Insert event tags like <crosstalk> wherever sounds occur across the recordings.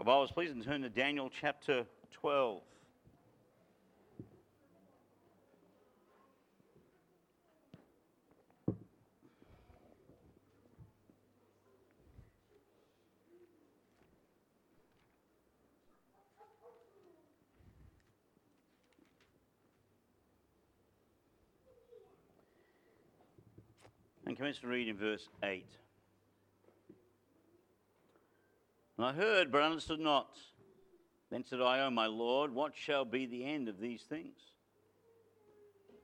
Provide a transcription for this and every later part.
your Bibles, please, and turn to Daniel chapter 12. And commence to read in verse 8. And I heard, but understood not. Then said I, O my Lord, what shall be the end of these things?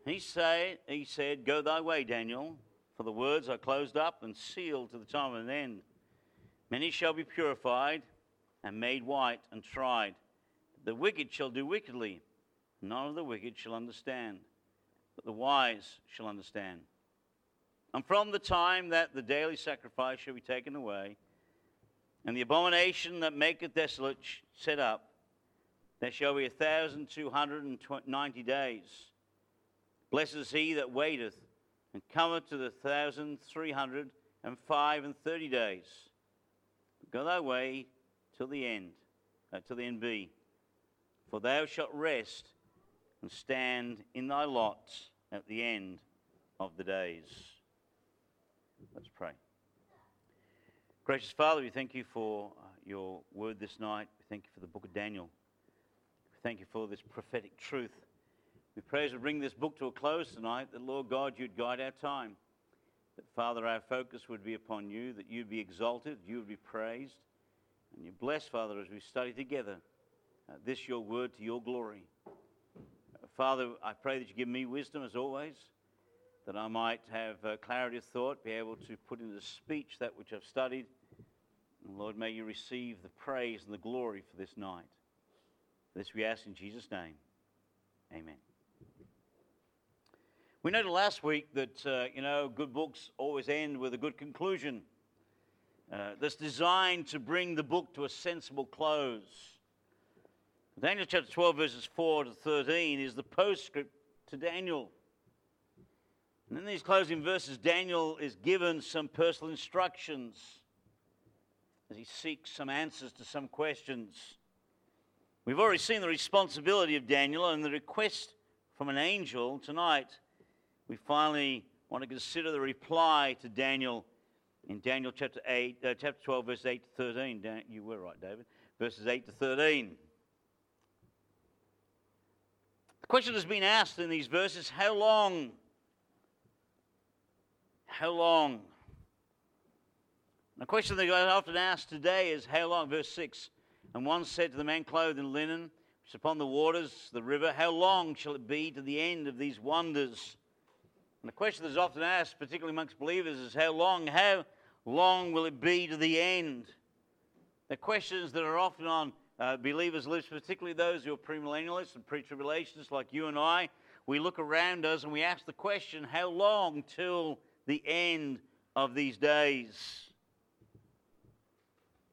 He, say, he said, Go thy way, Daniel, for the words are closed up and sealed to the time of an end. Many shall be purified and made white and tried. The wicked shall do wickedly. None of the wicked shall understand, but the wise shall understand. And from the time that the daily sacrifice shall be taken away, and the abomination that maketh desolate set up, there shall be a thousand two hundred and ninety days. Blessed is he that waiteth, and cometh to the thousand three hundred and five and thirty days. Go thy way till the end, uh, till the end be. For thou shalt rest and stand in thy lot at the end of the days. Let's pray. Gracious Father, we thank you for uh, your word this night. We thank you for the book of Daniel. We thank you for this prophetic truth. We pray as we bring this book to a close tonight that, Lord God, you'd guide our time. That, Father, our focus would be upon you, that you'd be exalted, you would be praised. And you bless, Father, as we study together uh, this your word to your glory. Uh, Father, I pray that you give me wisdom as always that I might have uh, clarity of thought, be able to put into speech that which I've studied. And Lord, may you receive the praise and the glory for this night. This we ask in Jesus' name. Amen. We noted last week that, uh, you know, good books always end with a good conclusion. Uh, that's designed to bring the book to a sensible close. Daniel chapter 12, verses 4 to 13 is the postscript to Daniel. And in these closing verses, Daniel is given some personal instructions as he seeks some answers to some questions. We've already seen the responsibility of Daniel and the request from an angel. Tonight, we finally want to consider the reply to Daniel in Daniel chapter 8, uh, chapter 12, verses 8 to 13. Dan- you were right, David. Verses 8 to 13. The question has been asked in these verses how long how long? The question that I often ask today is, How long? Verse 6. And one said to the man clothed in linen, which is upon the waters, the river, How long shall it be to the end of these wonders? And the question that is often asked, particularly amongst believers, is, How long? How long will it be to the end? The questions that are often on uh, believers' lips, particularly those who are premillennialists and pre tribulationists like you and I, we look around us and we ask the question, How long till the end of these days?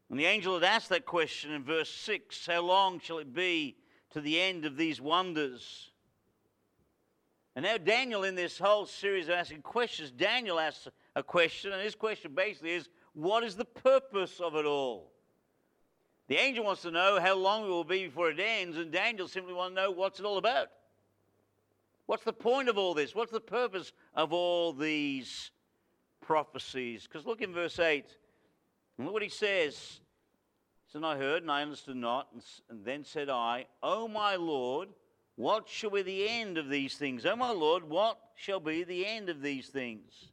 And the angel had asked that question in verse 6 How long shall it be to the end of these wonders? And now, Daniel, in this whole series of asking questions, Daniel asks a question, and his question basically is What is the purpose of it all? The angel wants to know how long it will be before it ends, and Daniel simply wants to know what's it all about. What's the point of all this? What's the purpose of all these prophecies? Because look in verse 8. And look what he says. And I heard, and I understood not. And then said I, O my Lord, what shall be the end of these things? O my Lord, what shall be the end of these things?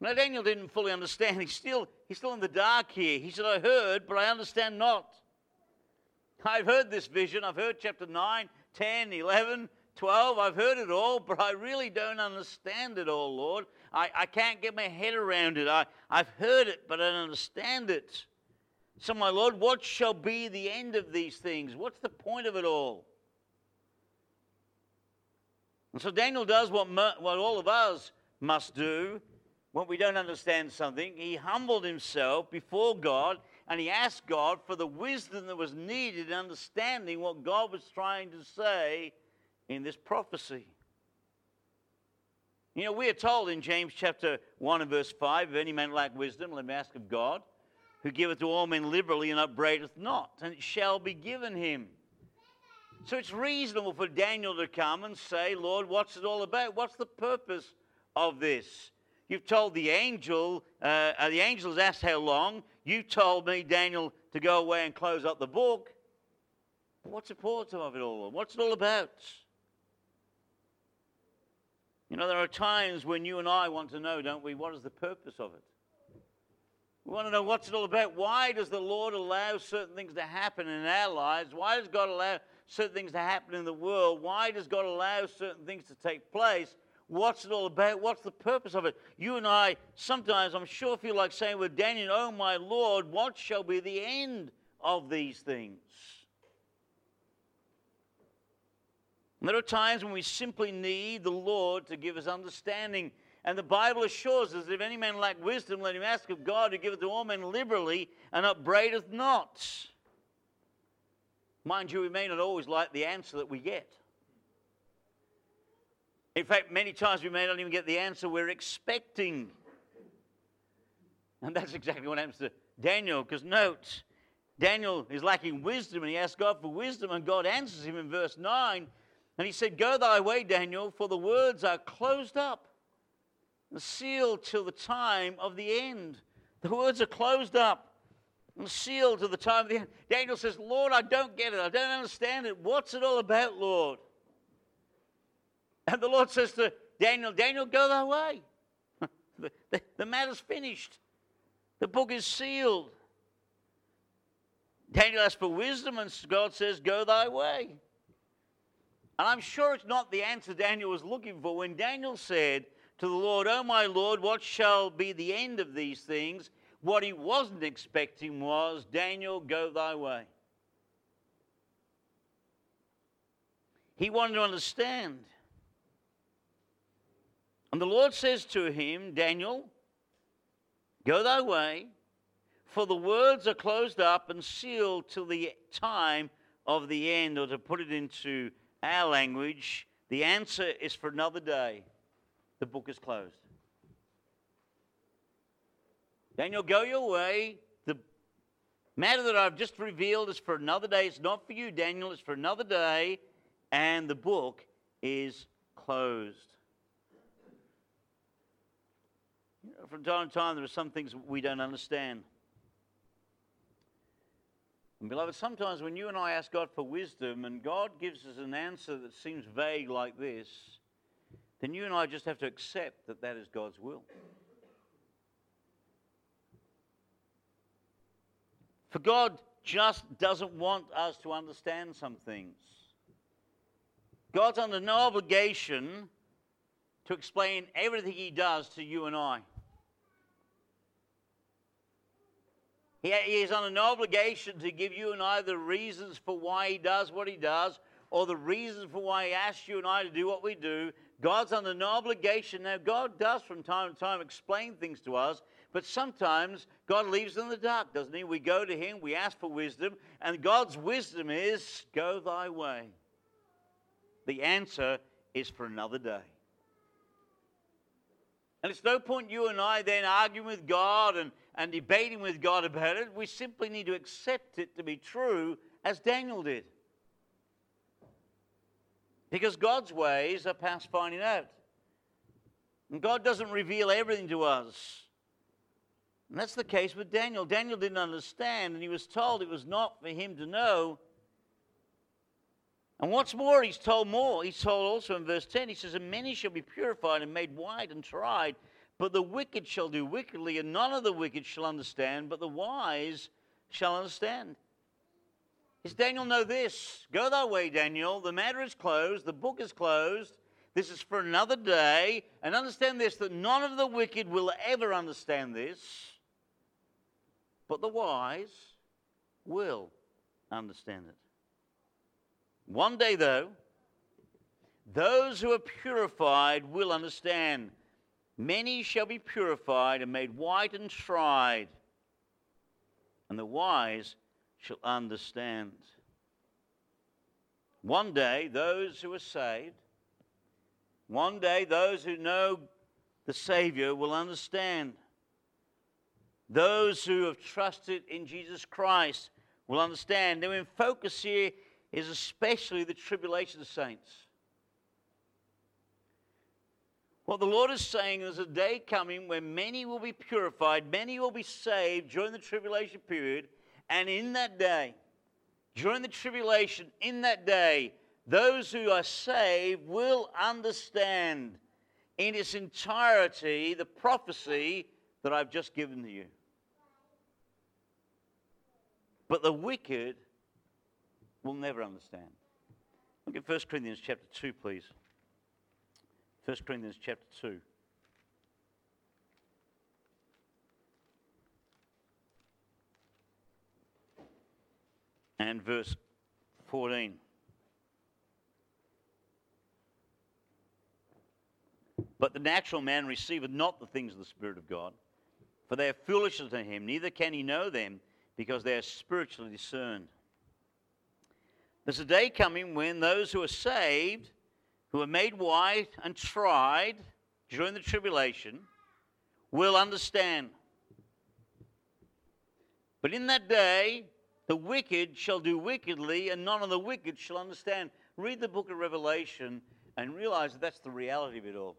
Now Daniel didn't fully understand. <laughs> He's still, he's still in the dark here. He said, I heard, but I understand not. I've heard this vision. I've heard chapter 9, 10, 11, 12. I've heard it all, but I really don't understand it all, Lord. I, I can't get my head around it. I, I've heard it, but I don't understand it. So, my Lord, what shall be the end of these things? What's the point of it all? And so Daniel does what, what all of us must do when we don't understand something. He humbled himself before God and he asked God for the wisdom that was needed in understanding what God was trying to say in this prophecy. You know, we are told in James chapter 1 and verse 5 if any man lack wisdom, let him ask of God, who giveth to all men liberally and upbraideth not, and it shall be given him. So it's reasonable for Daniel to come and say, Lord, what's it all about? What's the purpose of this? You've told the angel, uh, uh the angel has asked how long. You told me, Daniel, to go away and close up the book. What's the point of it all? What's it all about? You know, there are times when you and I want to know, don't we, what is the purpose of it? We want to know what's it all about. Why does the Lord allow certain things to happen in our lives? Why does God allow certain things to happen in the world? Why does God allow certain things to take place? What's it all about? What's the purpose of it? You and I sometimes, I'm sure, feel like saying with Daniel, Oh my Lord, what shall be the end of these things? And there are times when we simply need the Lord to give us understanding. And the Bible assures us that if any man lack wisdom, let him ask of God to give it to all men liberally and upbraideth not. Mind you, we may not always like the answer that we get. In fact, many times we may not even get the answer we're expecting. And that's exactly what happens to Daniel, because note, Daniel is lacking wisdom and he asks God for wisdom, and God answers him in verse 9. And he said, Go thy way, Daniel, for the words are closed up and sealed till the time of the end. The words are closed up and sealed to the time of the end. Daniel says, Lord, I don't get it. I don't understand it. What's it all about, Lord? And the Lord says to Daniel, Daniel, go thy way. <laughs> the, the, the matter's finished. The book is sealed. Daniel asks for wisdom, and God says, Go thy way. And I'm sure it's not the answer Daniel was looking for when Daniel said to the Lord, Oh my Lord, what shall be the end of these things? What he wasn't expecting was, Daniel, go thy way. He wanted to understand. And the Lord says to him, Daniel, go thy way, for the words are closed up and sealed till the time of the end, or to put it into our language, the answer is for another day. The book is closed. Daniel, go your way. The matter that I've just revealed is for another day. It's not for you, Daniel. It's for another day. And the book is closed. You know, from time to time, there are some things we don't understand. And beloved, sometimes when you and I ask God for wisdom and God gives us an answer that seems vague like this, then you and I just have to accept that that is God's will. For God just doesn't want us to understand some things. God's under no obligation to explain everything He does to you and I. He, is under no obligation to give you and I the reasons for why He does what He does or the reasons for why He asks you and I to do what we do. God's under no obligation. Now, God does from time to time explain things to us, but sometimes God leaves in the dark, doesn't He? We go to Him, we ask for wisdom, and God's wisdom is go thy way. The answer is for another day. And it's no point you and I then arguing with God and, and debating with God about it. We simply need to accept it to be true as Daniel did. Because God's ways are past finding out. And God doesn't reveal everything to us. And that's the case with Daniel. Daniel didn't understand, and he was told it was not for him to know. And what's more, he's told more. He's told also in verse 10, he says, And many shall be purified and made white and tried, but the wicked shall do wickedly, and none of the wicked shall understand, but the wise shall understand. Does Daniel know this? Go thy way, Daniel. The matter is closed, the book is closed. This is for another day. And understand this that none of the wicked will ever understand this, but the wise will understand it. One day, though, those who are purified will understand. Many shall be purified and made white and tried, and the wise shall understand. One day, those who are saved, one day, those who know the Savior will understand. Those who have trusted in Jesus Christ will understand. The main focus here is especially the tribulation of saints. What the Lord is saying is a day coming when many will be purified, many will be saved during the tribulation period, and in that day, during the tribulation, in that day, those who are saved will understand in its entirety the prophecy that I've just given to you. But the wicked will never understand. Look at 1 Corinthians chapter 2, please. 1 Corinthians chapter 2. And verse 14. But the natural man receiveth not the things of the Spirit of God, for they are foolishness to him, neither can he know them, because they are spiritually discerned. There's a day coming when those who are saved, who are made white and tried during the tribulation, will understand. But in that day, the wicked shall do wickedly, and none of the wicked shall understand. Read the book of Revelation and realize that that's the reality of it all.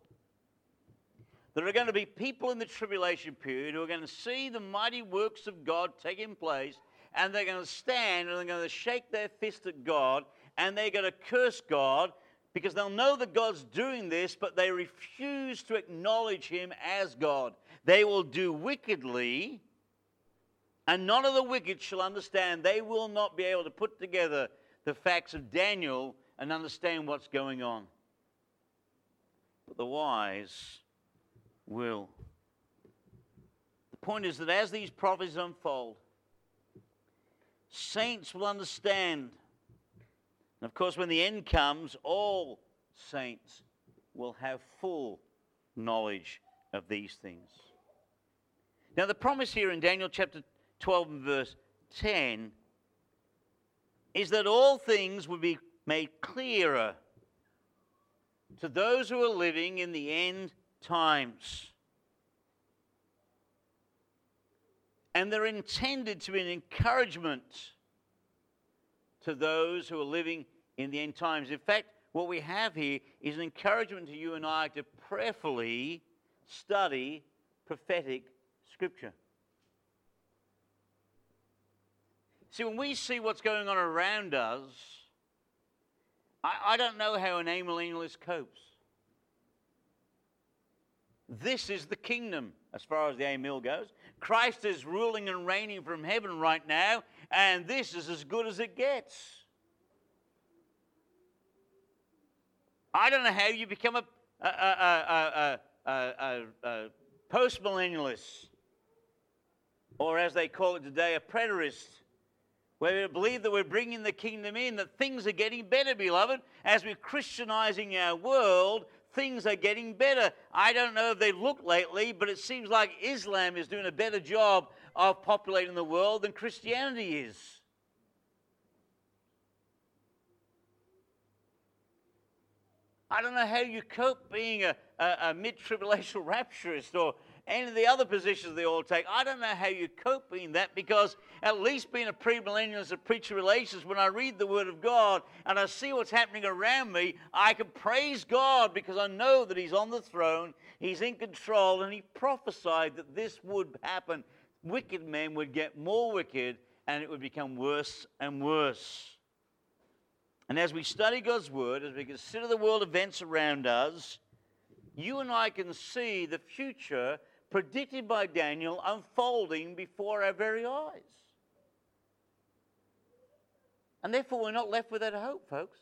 There are going to be people in the tribulation period who are going to see the mighty works of God taking place, and they're going to stand and they're going to shake their fist at God, and they're going to curse God because they'll know that God's doing this, but they refuse to acknowledge Him as God. They will do wickedly, and none of the wicked shall understand. They will not be able to put together the facts of Daniel and understand what's going on. But the wise will. The point is that as these prophecies unfold, saints will understand. And of course, when the end comes, all saints will have full knowledge of these things. Now, the promise here in Daniel chapter 12 and verse 10 is that all things will be made clearer to those who are living in the end times. And they're intended to be an encouragement to those who are living in the end times. In fact, what we have here is an encouragement to you and I to prayerfully study prophetic scripture. See, when we see what's going on around us, I, I don't know how an amillennialist copes. This is the kingdom, as far as the Amill goes. Christ is ruling and reigning from heaven right now, and this is as good as it gets. I don't know how you become a, a, a, a, post millennialist, or as they call it today, a preterist, where we believe that we're bringing the kingdom in, that things are getting better, beloved, as we're Christianizing our world things are getting better. I don't know if they look lately, but it seems like Islam is doing a better job of populating the world than Christianity is. I don't know how you cope being a, a, a mid tribulation rapturist or any of the other positions they all take. I don't know how you cope being that because at least being a premillennialist of preacher relations, when I read the Word of God and I see what's happening around me, I can praise God because I know that He's on the throne, He's in control, and He prophesied that this would happen. Wicked men would get more wicked and it would become worse and worse. And as we study God's Word, as we consider the world events around us, you and I can see the future predicted by Daniel unfolding before our very eyes. And therefore, we're not left without hope, folks.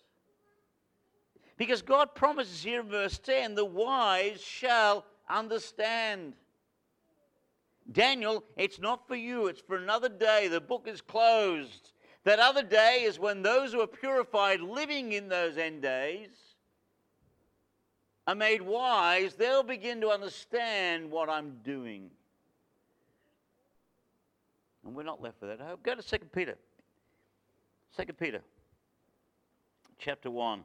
Because God promises here in verse 10 the wise shall understand. Daniel, it's not for you, it's for another day. The book is closed. That other day is when those who are purified living in those end days are made wise, they'll begin to understand what I'm doing. And we're not left with that hope. Go to 2 Peter. 2 Peter, chapter 1.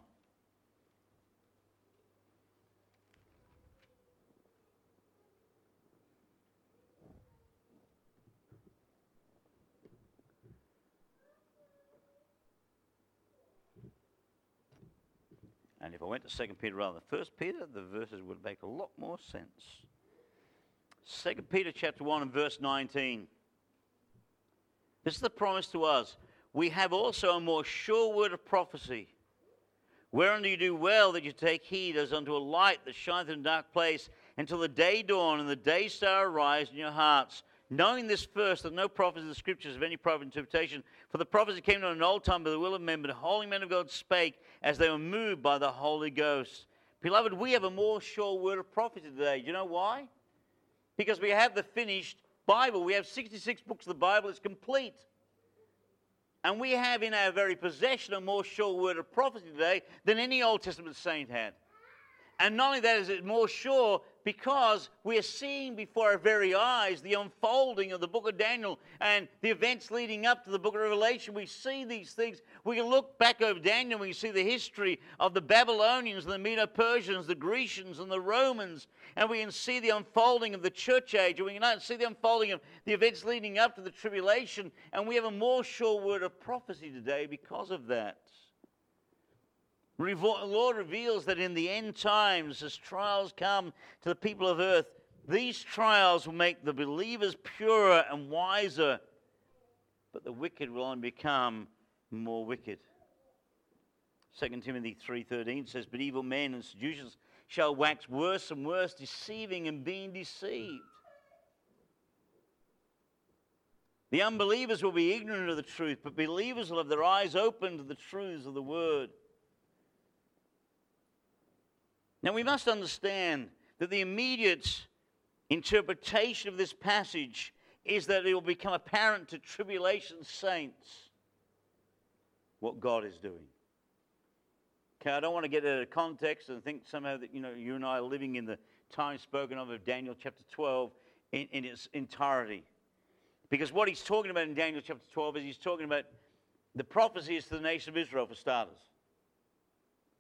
And if I went to 2 Peter rather than 1 Peter, the verses would make a lot more sense. 2 Peter chapter 1 and verse 19. This is the promise to us. We have also a more sure word of prophecy, whereunto you do well that you take heed as unto a light that shineth in a dark place until the day dawn and the day star arise in your hearts. Knowing this first, that no prophet in the scriptures of any prophet interpretation, for the prophets prophecy came not in old time by the will of men, but the holy men of God spake as they were moved by the Holy Ghost. Beloved, we have a more sure word of prophecy today. Do you know why? Because we have the finished Bible. We have 66 books of the Bible, it's complete. And we have in our very possession a more sure word of prophecy today than any Old Testament saint had. And not only that is it more sure, because we are seeing before our very eyes the unfolding of the book of Daniel and the events leading up to the book of Revelation. We see these things. We can look back over Daniel we see the history of the Babylonians, the Medo Persians, the Grecians, and the Romans. And we can see the unfolding of the church age. And we can see the unfolding of the events leading up to the tribulation. And we have a more sure word of prophecy today because of that. The Lord reveals that in the end times, as trials come to the people of earth, these trials will make the believers purer and wiser, but the wicked will only become more wicked. 2 Timothy 3:13 says, "But evil men and seducers shall wax worse and worse, deceiving and being deceived." The unbelievers will be ignorant of the truth, but believers will have their eyes open to the truths of the word. Now, we must understand that the immediate interpretation of this passage is that it will become apparent to tribulation saints what God is doing. Okay, I don't want to get out of context and think somehow that you know you and I are living in the time spoken of of Daniel chapter 12 in, in its entirety. Because what he's talking about in Daniel chapter 12 is he's talking about the prophecies to the nation of Israel for starters.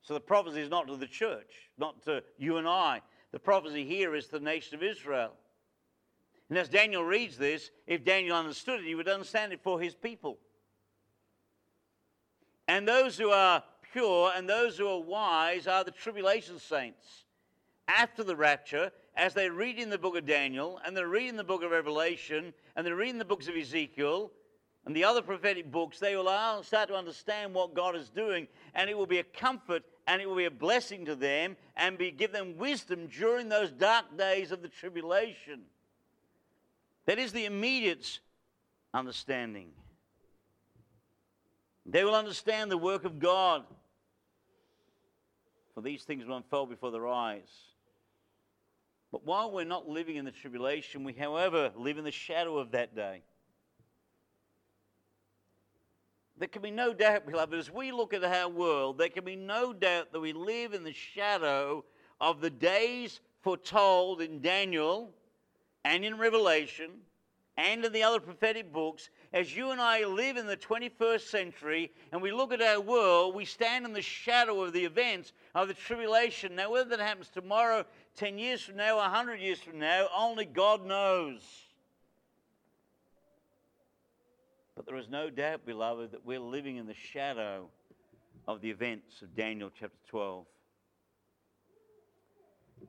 So the prophecy is not to the church, not to you and I. The prophecy here is to the nation of Israel. And as Daniel reads this, if Daniel understood it, he would understand it for his people. And those who are pure and those who are wise are the tribulation saints. After the rapture, as they read in the book of Daniel, and they're reading the book of Revelation, and they're reading the books of Ezekiel, and the other prophetic books, they will start to understand what God is doing, and it will be a comfort and it will be a blessing to them and be, give them wisdom during those dark days of the tribulation. That is the immediate understanding. They will understand the work of God, for these things will unfold before their eyes. But while we're not living in the tribulation, we, however, live in the shadow of that day. There can be no doubt, beloved, as we look at our world, there can be no doubt that we live in the shadow of the days foretold in Daniel and in Revelation and in the other prophetic books. As you and I live in the 21st century and we look at our world, we stand in the shadow of the events of the tribulation. Now, whether that happens tomorrow, 10 years from now, 100 years from now, only God knows. But there is no doubt, beloved, that we're living in the shadow of the events of Daniel chapter 12.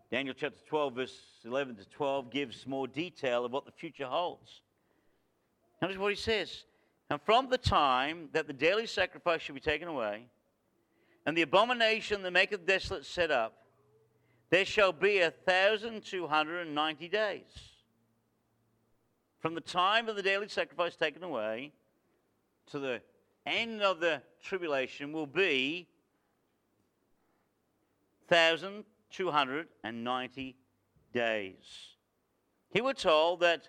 Daniel chapter 12, verse 11 to 12, gives more detail of what the future holds. Notice what he says. And from the time that the daily sacrifice shall be taken away, and the abomination that maketh desolate set up, there shall be a thousand two hundred and ninety days. From the time of the daily sacrifice taken away to the end of the tribulation will be 1,290 days. He was told that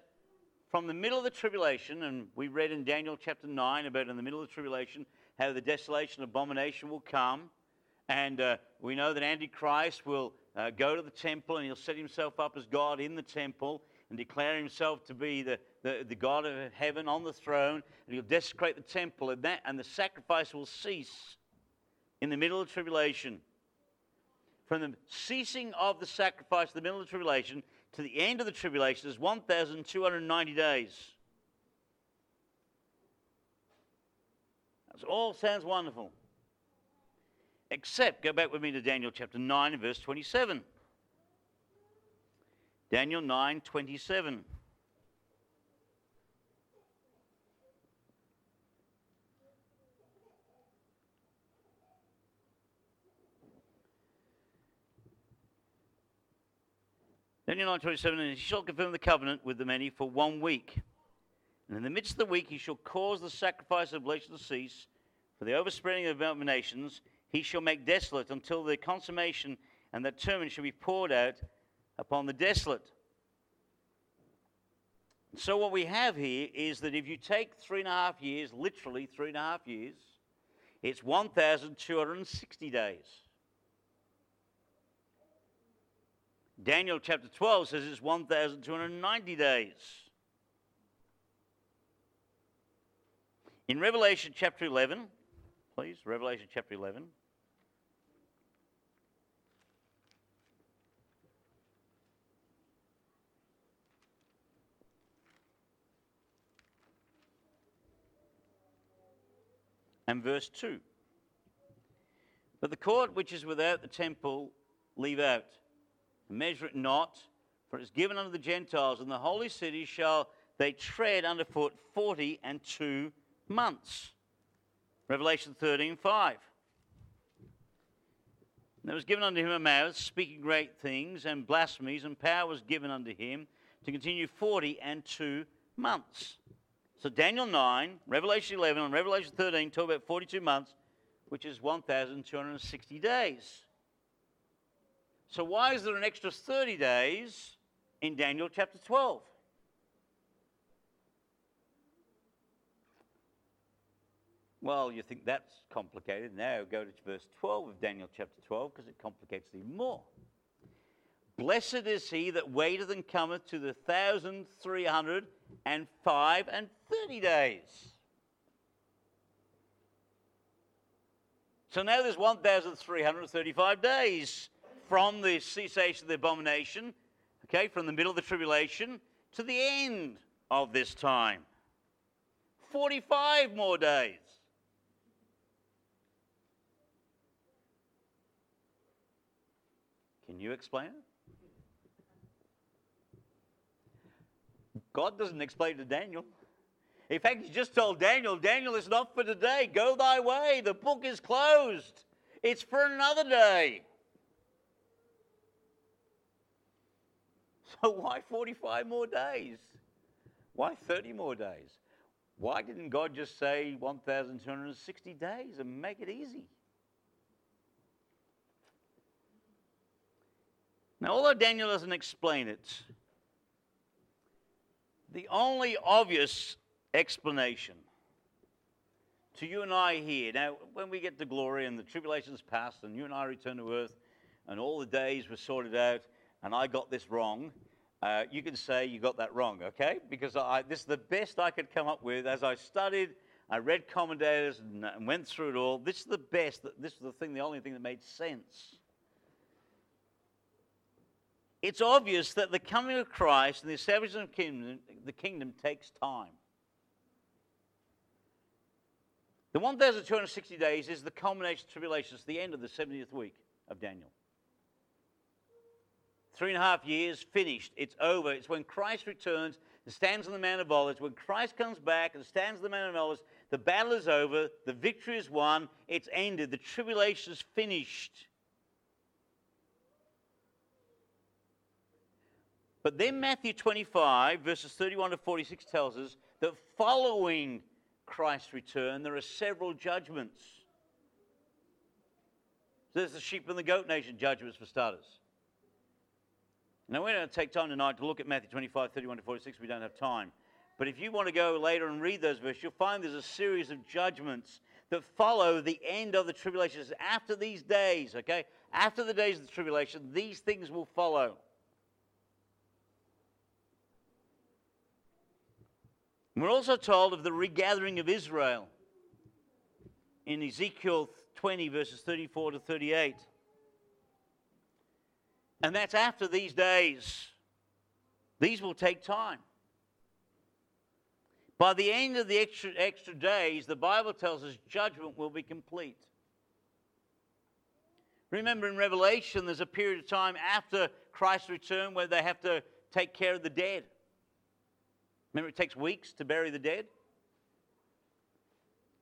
from the middle of the tribulation, and we read in Daniel chapter 9 about in the middle of the tribulation how the desolation and abomination will come. And uh, we know that Antichrist will uh, go to the temple and he'll set himself up as God in the temple and declare himself to be the, the, the God of heaven on the throne, and he'll desecrate the temple, and, that, and the sacrifice will cease in the middle of tribulation. From the ceasing of the sacrifice in the middle of the tribulation to the end of the tribulation is 1,290 days. That all sounds wonderful. Except, go back with me to Daniel chapter 9 and verse 27. Daniel 9 27. Daniel 9 27, and he shall confirm the covenant with the many for one week. And in the midst of the week, he shall cause the sacrifice of oblation to cease, for the overspreading of the nations. he shall make desolate until the consummation and the term shall be poured out upon the desolate. So, what we have here is that if you take three and a half years, literally three and a half years, it's 1,260 days. Daniel chapter 12 says it's 1,290 days. In Revelation chapter 11, please, Revelation chapter 11. And verse 2. But the court which is without the temple leave out, measure it not, for it is given unto the Gentiles, and the holy city shall they tread underfoot forty and two months. Revelation 13 5. And there was given unto him a mouth, speaking great things and blasphemies, and power was given unto him to continue forty and two months. So Daniel 9, Revelation 11, and Revelation 13 talk about 42 months, which is 1,260 days. So why is there an extra 30 days in Daniel chapter 12? Well, you think that's complicated. Now go to verse 12 of Daniel chapter 12 because it complicates it even more. Blessed is he that waiteth and cometh to the thousand three hundred and five and thirty days. So now there's 1,335 days from the cessation of the abomination, okay, from the middle of the tribulation to the end of this time. 45 more days. Can you explain it? God doesn't explain to Daniel. In fact, he just told Daniel, Daniel, it's not for today. Go thy way. The book is closed. It's for another day. <laughs> So why 45 more days? Why 30 more days? Why didn't God just say 1,260 days and make it easy? Now, although Daniel doesn't explain it, the only obvious explanation to you and I here, now, when we get to glory and the tribulation's past and you and I return to earth and all the days were sorted out and I got this wrong, uh, you can say you got that wrong, okay? Because I, this is the best I could come up with as I studied. I read commentators and, and went through it all. This is the best. This is the thing, the only thing that made sense it's obvious that the coming of Christ and the establishment of kingdom, the kingdom takes time. The 1,260 days is the culmination of tribulations, the end of the 70th week of Daniel. Three and a half years finished. It's over. It's when Christ returns and stands on the Mount of Olives. When Christ comes back and stands on the Mount of Olives, the battle is over. The victory is won. It's ended. The tribulation is finished. But then Matthew 25, verses 31 to 46, tells us that following Christ's return, there are several judgments. There's the sheep and the goat nation judgments for starters. Now, we're going to take time tonight to look at Matthew 25, 31 to 46. We don't have time. But if you want to go later and read those verses, you'll find there's a series of judgments that follow the end of the tribulation. After these days, okay? After the days of the tribulation, these things will follow. We're also told of the regathering of Israel in Ezekiel 20, verses 34 to 38. And that's after these days. These will take time. By the end of the extra, extra days, the Bible tells us judgment will be complete. Remember in Revelation, there's a period of time after Christ's return where they have to take care of the dead. Remember, it takes weeks to bury the dead?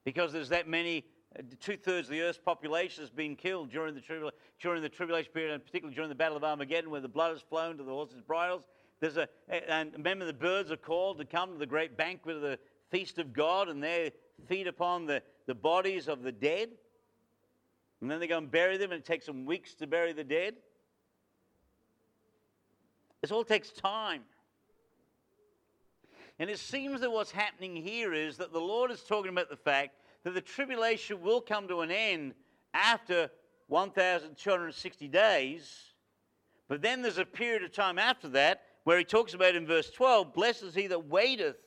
Because there's that many, uh, two thirds of the earth's population has been killed during the, tribula- during the tribulation period, and particularly during the Battle of Armageddon, where the blood has flown to the horses' bridles. There's a, and remember, the birds are called to come to the great banquet of the feast of God, and they feed upon the, the bodies of the dead. And then they go and bury them, and it takes them weeks to bury the dead. This all takes time. And it seems that what's happening here is that the Lord is talking about the fact that the tribulation will come to an end after 1,260 days. But then there's a period of time after that where he talks about in verse 12 Blessed is he that waiteth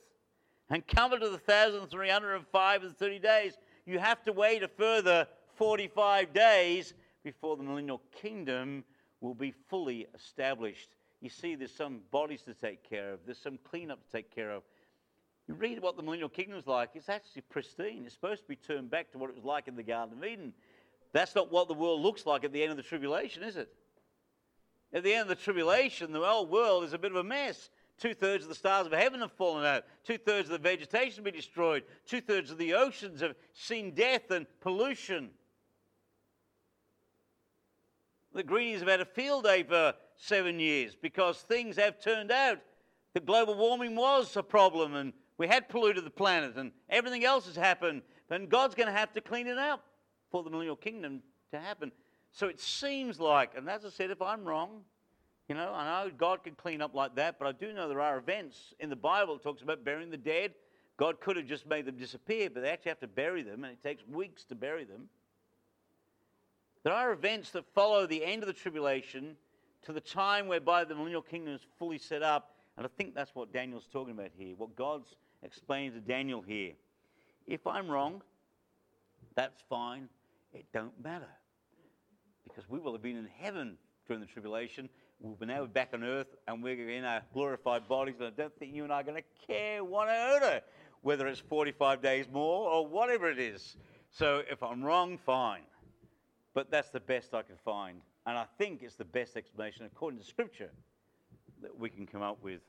and cometh to the 1,305 and 30 days. You have to wait a further 45 days before the millennial kingdom will be fully established you see there's some bodies to take care of, there's some cleanup to take care of. You read what the millennial kingdom is like, it's actually pristine. It's supposed to be turned back to what it was like in the Garden of Eden. That's not what the world looks like at the end of the tribulation, is it? At the end of the tribulation, the whole world is a bit of a mess. Two thirds of the stars of heaven have fallen out. Two thirds of the vegetation have been destroyed. Two thirds of the oceans have seen death and pollution. The Greenies have had a field day for seven years because things have turned out that global warming was a problem and we had polluted the planet and everything else has happened. And God's going to have to clean it up for the millennial kingdom to happen. So it seems like, and as I said, if I'm wrong, you know, I know God can clean up like that, but I do know there are events in the Bible that talks about burying the dead. God could have just made them disappear, but they actually have to bury them, and it takes weeks to bury them. There are events that follow the end of the tribulation to the time whereby the millennial kingdom is fully set up. And I think that's what Daniel's talking about here, what God's explaining to Daniel here. If I'm wrong, that's fine. It don't matter. Because we will have been in heaven during the tribulation. We'll be now back on earth and we're in our glorified bodies. And I don't think you and I are going to care one iota whether it's 45 days more or whatever it is. So if I'm wrong, fine. But that's the best I can find. And I think it's the best explanation, according to Scripture, that we can come up with.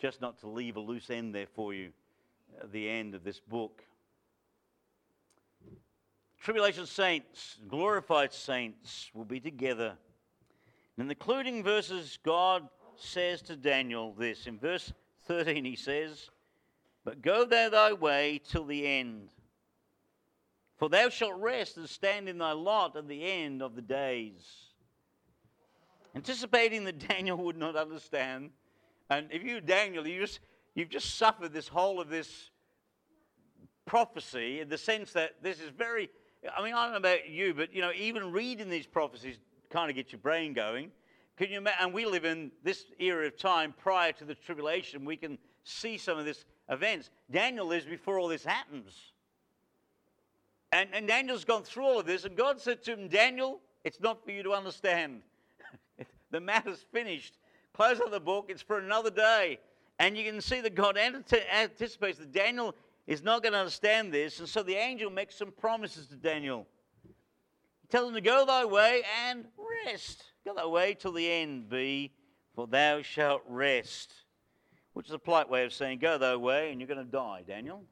Just not to leave a loose end there for you at the end of this book. Tribulation saints, glorified saints, will be together. In the concluding verses, God says to Daniel this. In verse 13, he says, But go thou thy way till the end for thou shalt rest and stand in thy lot at the end of the days. Anticipating that <laughs> Daniel would not understand. And if you, Daniel, you just, you've just suffered this whole of this prophecy in the sense that this is very, I mean, I don't know about you, but, you know, even reading these prophecies kind of gets your brain going. Can you imagine? And we live in this era of time prior to the tribulation. We can see some of this events. Daniel lives before all this happens. And, and Daniel's gone through all of this, and God said to him, Daniel, it's not for you to understand. The matter's finished. Close on the book, it's for another day. And you can see that God anticipates that Daniel is not going to understand this, and so the angel makes some promises to Daniel. He tells him to go thy way and rest. Go thy way till the end be, for thou shalt rest. Which is a polite way of saying, go thy way and you're going to die, Daniel.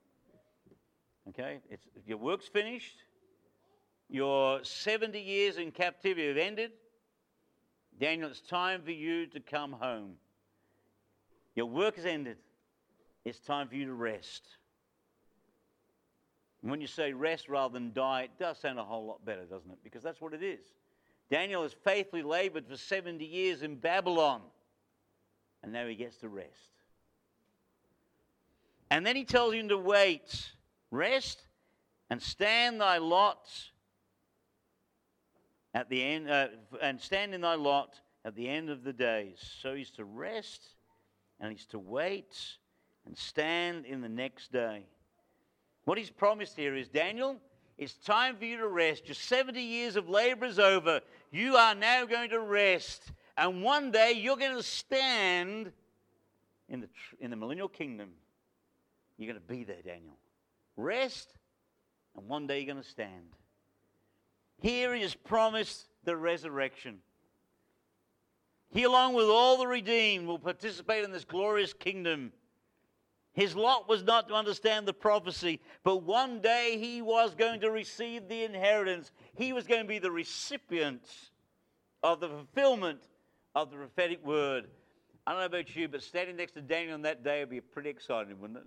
Okay? It's, your work's finished. Your 70 years in captivity have ended. Daniel, it's time for you to come home. Your work has ended. It's time for you to rest. And when you say rest rather than die, it does sound a whole lot better, doesn't it? Because that's what it is. Daniel has faithfully labored for 70 years in Babylon, and now he gets to rest. And then he tells him to wait. Rest and stand thy lot at the end, uh, and stand in thy lot at the end of the days. So he's to rest and he's to wait and stand in the next day. What he's promised here is Daniel, it's time for you to rest. Your 70 years of labor is over. You are now going to rest. And one day you're going to stand in the, in the millennial kingdom. You're going to be there, Daniel. Rest, and one day you're going to stand. Here he is promised the resurrection. He, along with all the redeemed, will participate in this glorious kingdom. His lot was not to understand the prophecy, but one day he was going to receive the inheritance. He was going to be the recipient of the fulfillment of the prophetic word. I don't know about you, but standing next to Daniel on that day would be pretty exciting, wouldn't it?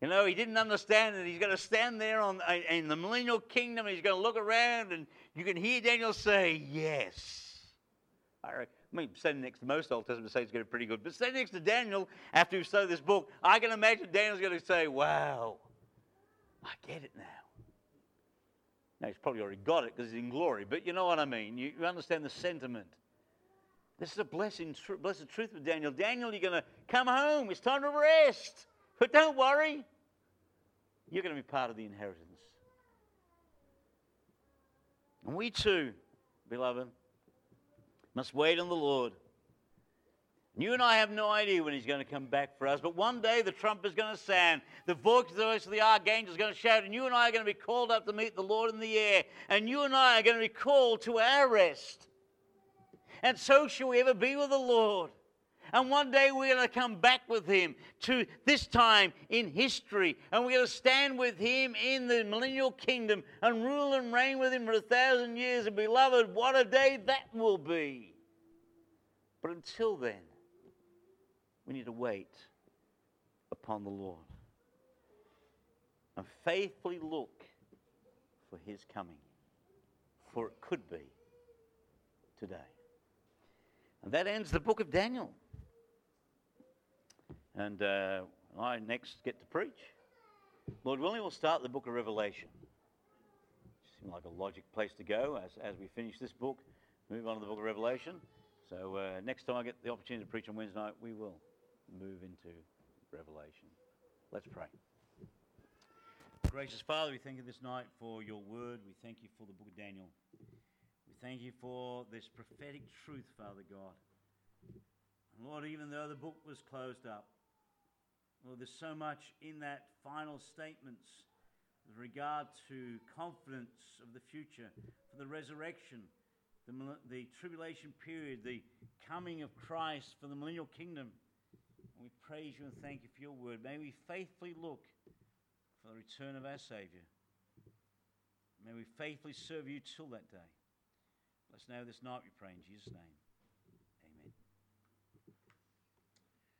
You know, he didn't understand that he's going to stand there on, uh, in the millennial kingdom he's going to look around and you can hear Daniel say, Yes. I, mean, standing next to most Old Testament saints get it pretty good, but standing next to Daniel after he studied this book, I can imagine Daniel's going to say, Wow, I get it now. Now, he's probably already got it because he's in glory, but you know what I mean. You, you understand the sentiment. This is a blessing, tr- blessed truth with Daniel. Daniel, you're going to come home. It's time to rest. <laughs> But don't worry, you're going to be part of the inheritance. And we too, beloved, must wait on the Lord. You and I have no idea when He's going to come back for us, but one day the trump is going to sound, the voice of the archangel is going to shout, and you and I are going to be called up to meet the Lord in the air, and you and I are going to be called to our rest. And so shall we ever be with the Lord. And one day we're going to come back with him to this time in history. And we're going to stand with him in the millennial kingdom and rule and reign with him for a thousand years. And beloved, what a day that will be. But until then, we need to wait upon the Lord and faithfully look for his coming. For it could be today. And that ends the book of Daniel. And uh, I next get to preach. Lord willing, we'll start the book of Revelation. Seems like a logic place to go as, as we finish this book, move on to the book of Revelation. So uh, next time I get the opportunity to preach on Wednesday night, we will move into Revelation. Let's pray. Gracious Father, we thank you this night for your word. We thank you for the book of Daniel. We thank you for this prophetic truth, Father God. And Lord, even though the book was closed up, Lord, there's so much in that final statements with regard to confidence of the future, for the resurrection, the, the tribulation period, the coming of Christ for the millennial kingdom. And we praise you and thank you for your word. May we faithfully look for the return of our Savior. May we faithfully serve you till that day. Let's know this night, we pray in Jesus' name.